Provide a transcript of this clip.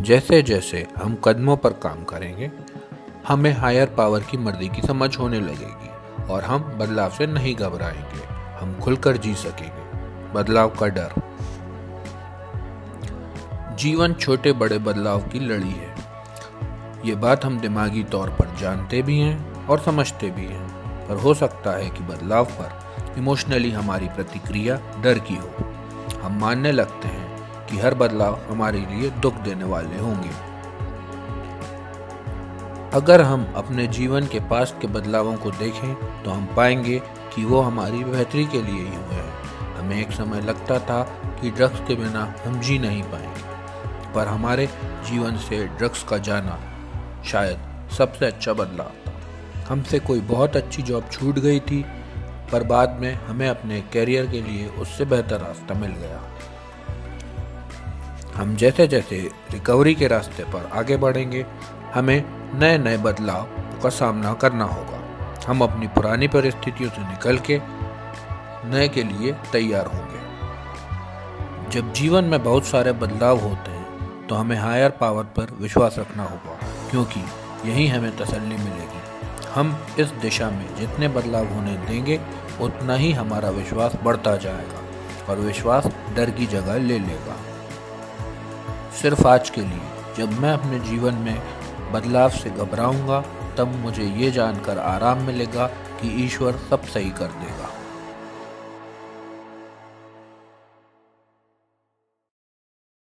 जैसे जैसे हम कदमों पर काम करेंगे, हमें हायर पावर की मर्ज़ी की समझ होने लगेगी और हम बदलाव से नहीं घबराएँगे, हम खुलकर जी सकेंगे। बदलाव का डर। जीवन छोटे बड़े बदलाव की लड़ी है। ये बात हम दिमागी तौर पर जानते भी हैं और समझते भी हैं, पर हो सकता है कि बदलाव पर इमोशनली हमारी प्रतिक्रिया डर की हो। हम मानने लगते हैं कि हर बदलाव हमारे लिए दुख देने वाले होंगे। अगर हम अपने जीवन के पास के बदलावों को देखें तो हम पाएँगे कि वो हमारी बेहतरी के लिए ही हुए हैं। हमें एक समय लगता था कि ड्रग्स के बिना हम जी नहीं पाएँगे, पर हमारे जीवन से ड्रग्स का जाना शायद सबसे अच्छा बदलाव था। हमसे कोई बहुत अच्छी जॉब छूट गई थी, पर बाद में हमें अपने करियर के लिए उससे बेहतर रास्ता मिल गया। हम जैसे जैसे रिकवरी के रास्ते पर आगे बढ़ेंगे, हमें नए नए बदलाव का सामना करना होगा। हम अपनी पुरानी परिस्थितियों से निकल के नए के लिए तैयार होंगे। जब जीवन में बहुत सारे बदलाव होते हैं तो हमें हायर पावर पर विश्वास रखना होगा, क्योंकि यही हमें तसल्ली मिलेगी। हम इस दिशा में जितने बदलाव होने देंगे, उतना ही हमारा विश्वास बढ़ता जाएगा और विश्वास डर की जगह ले लेगा। सिर्फ़ आज के लिए। जब मैं अपने जीवन में बदलाव से घबराऊँगा, तब मुझे ये जानकर आराम मिलेगा कि ईश्वर सब सही कर देगा।